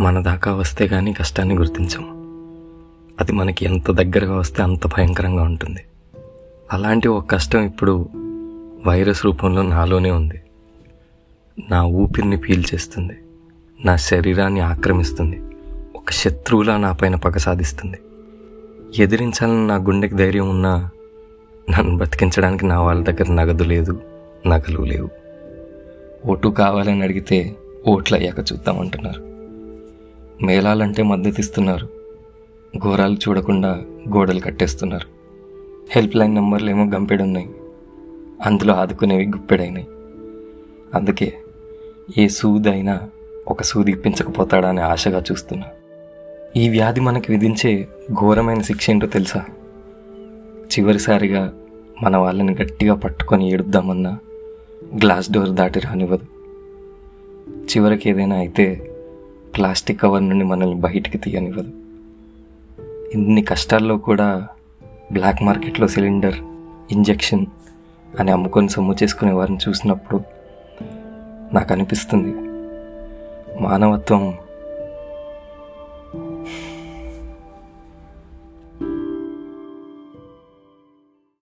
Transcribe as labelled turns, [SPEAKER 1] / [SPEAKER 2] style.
[SPEAKER 1] మన దాకా వస్తే కానీ కష్టాన్ని గుర్తించము. అది మనకి ఎంత దగ్గరగా వస్తే అంత భయంకరంగా ఉంటుంది. అలాంటి ఒక కష్టం ఇప్పుడు వైరస్ రూపంలో నాలోనే ఉంది. నా ఊపిరిని పీల్చేస్తుంది. నా శరీరాన్ని ఆక్రమిస్తుంది. ఒక శత్రువులా నా పైన పగ సాధిస్తుంది. ఎదిరించాలని నా గుండెకి ధైర్యం ఉన్నా నన్ను బతికించడానికి నా వాళ్ళ దగ్గర నగదు లేదు నగలు లేవు. ఓటు కావాలని అడిగితే ఓట్లు అయ్యాక చూద్దామంటున్నారు మేళాలంటే మద్దతిస్తున్నారు ఘోరాలు చూడకుండా గోడలు కట్టేస్తున్నారు. హెల్ప్ లైన్ నెంబర్లు ఏమో గంపెడున్నాయి. అందులో ఆదుకునేవి గుప్పెడైనాయి. అందుకే ఏ సూదైనా ఒక సూది ఇప్పించకపోతాడా అని ఆశగా చూస్తున్నా. ఈ వ్యాధి మనకి విధించే ఘోరమైన శిక్ష ఏంటో తెలుసా? చివరిసారిగా మన వాళ్ళని గట్టిగా పట్టుకొని ఏడుద్దామన్నా గ్లాస్ డోర్ దాటి రానివ్వదు. చివరికి ఏదైనా అయితే ప్లాస్టిక్ కవర్ నుండి మనల్ని బయటికి తీయనివ్వదు. ఇన్ని కష్టాల్లో కూడా బ్లాక్ మార్కెట్లో సిలిండర్ ఇంజెక్షన్ అని అమ్ముకొని సొమ్ము చేసుకునే వారిని చూసినప్పుడు నాకు అనిపిస్తుంది మానవత్వం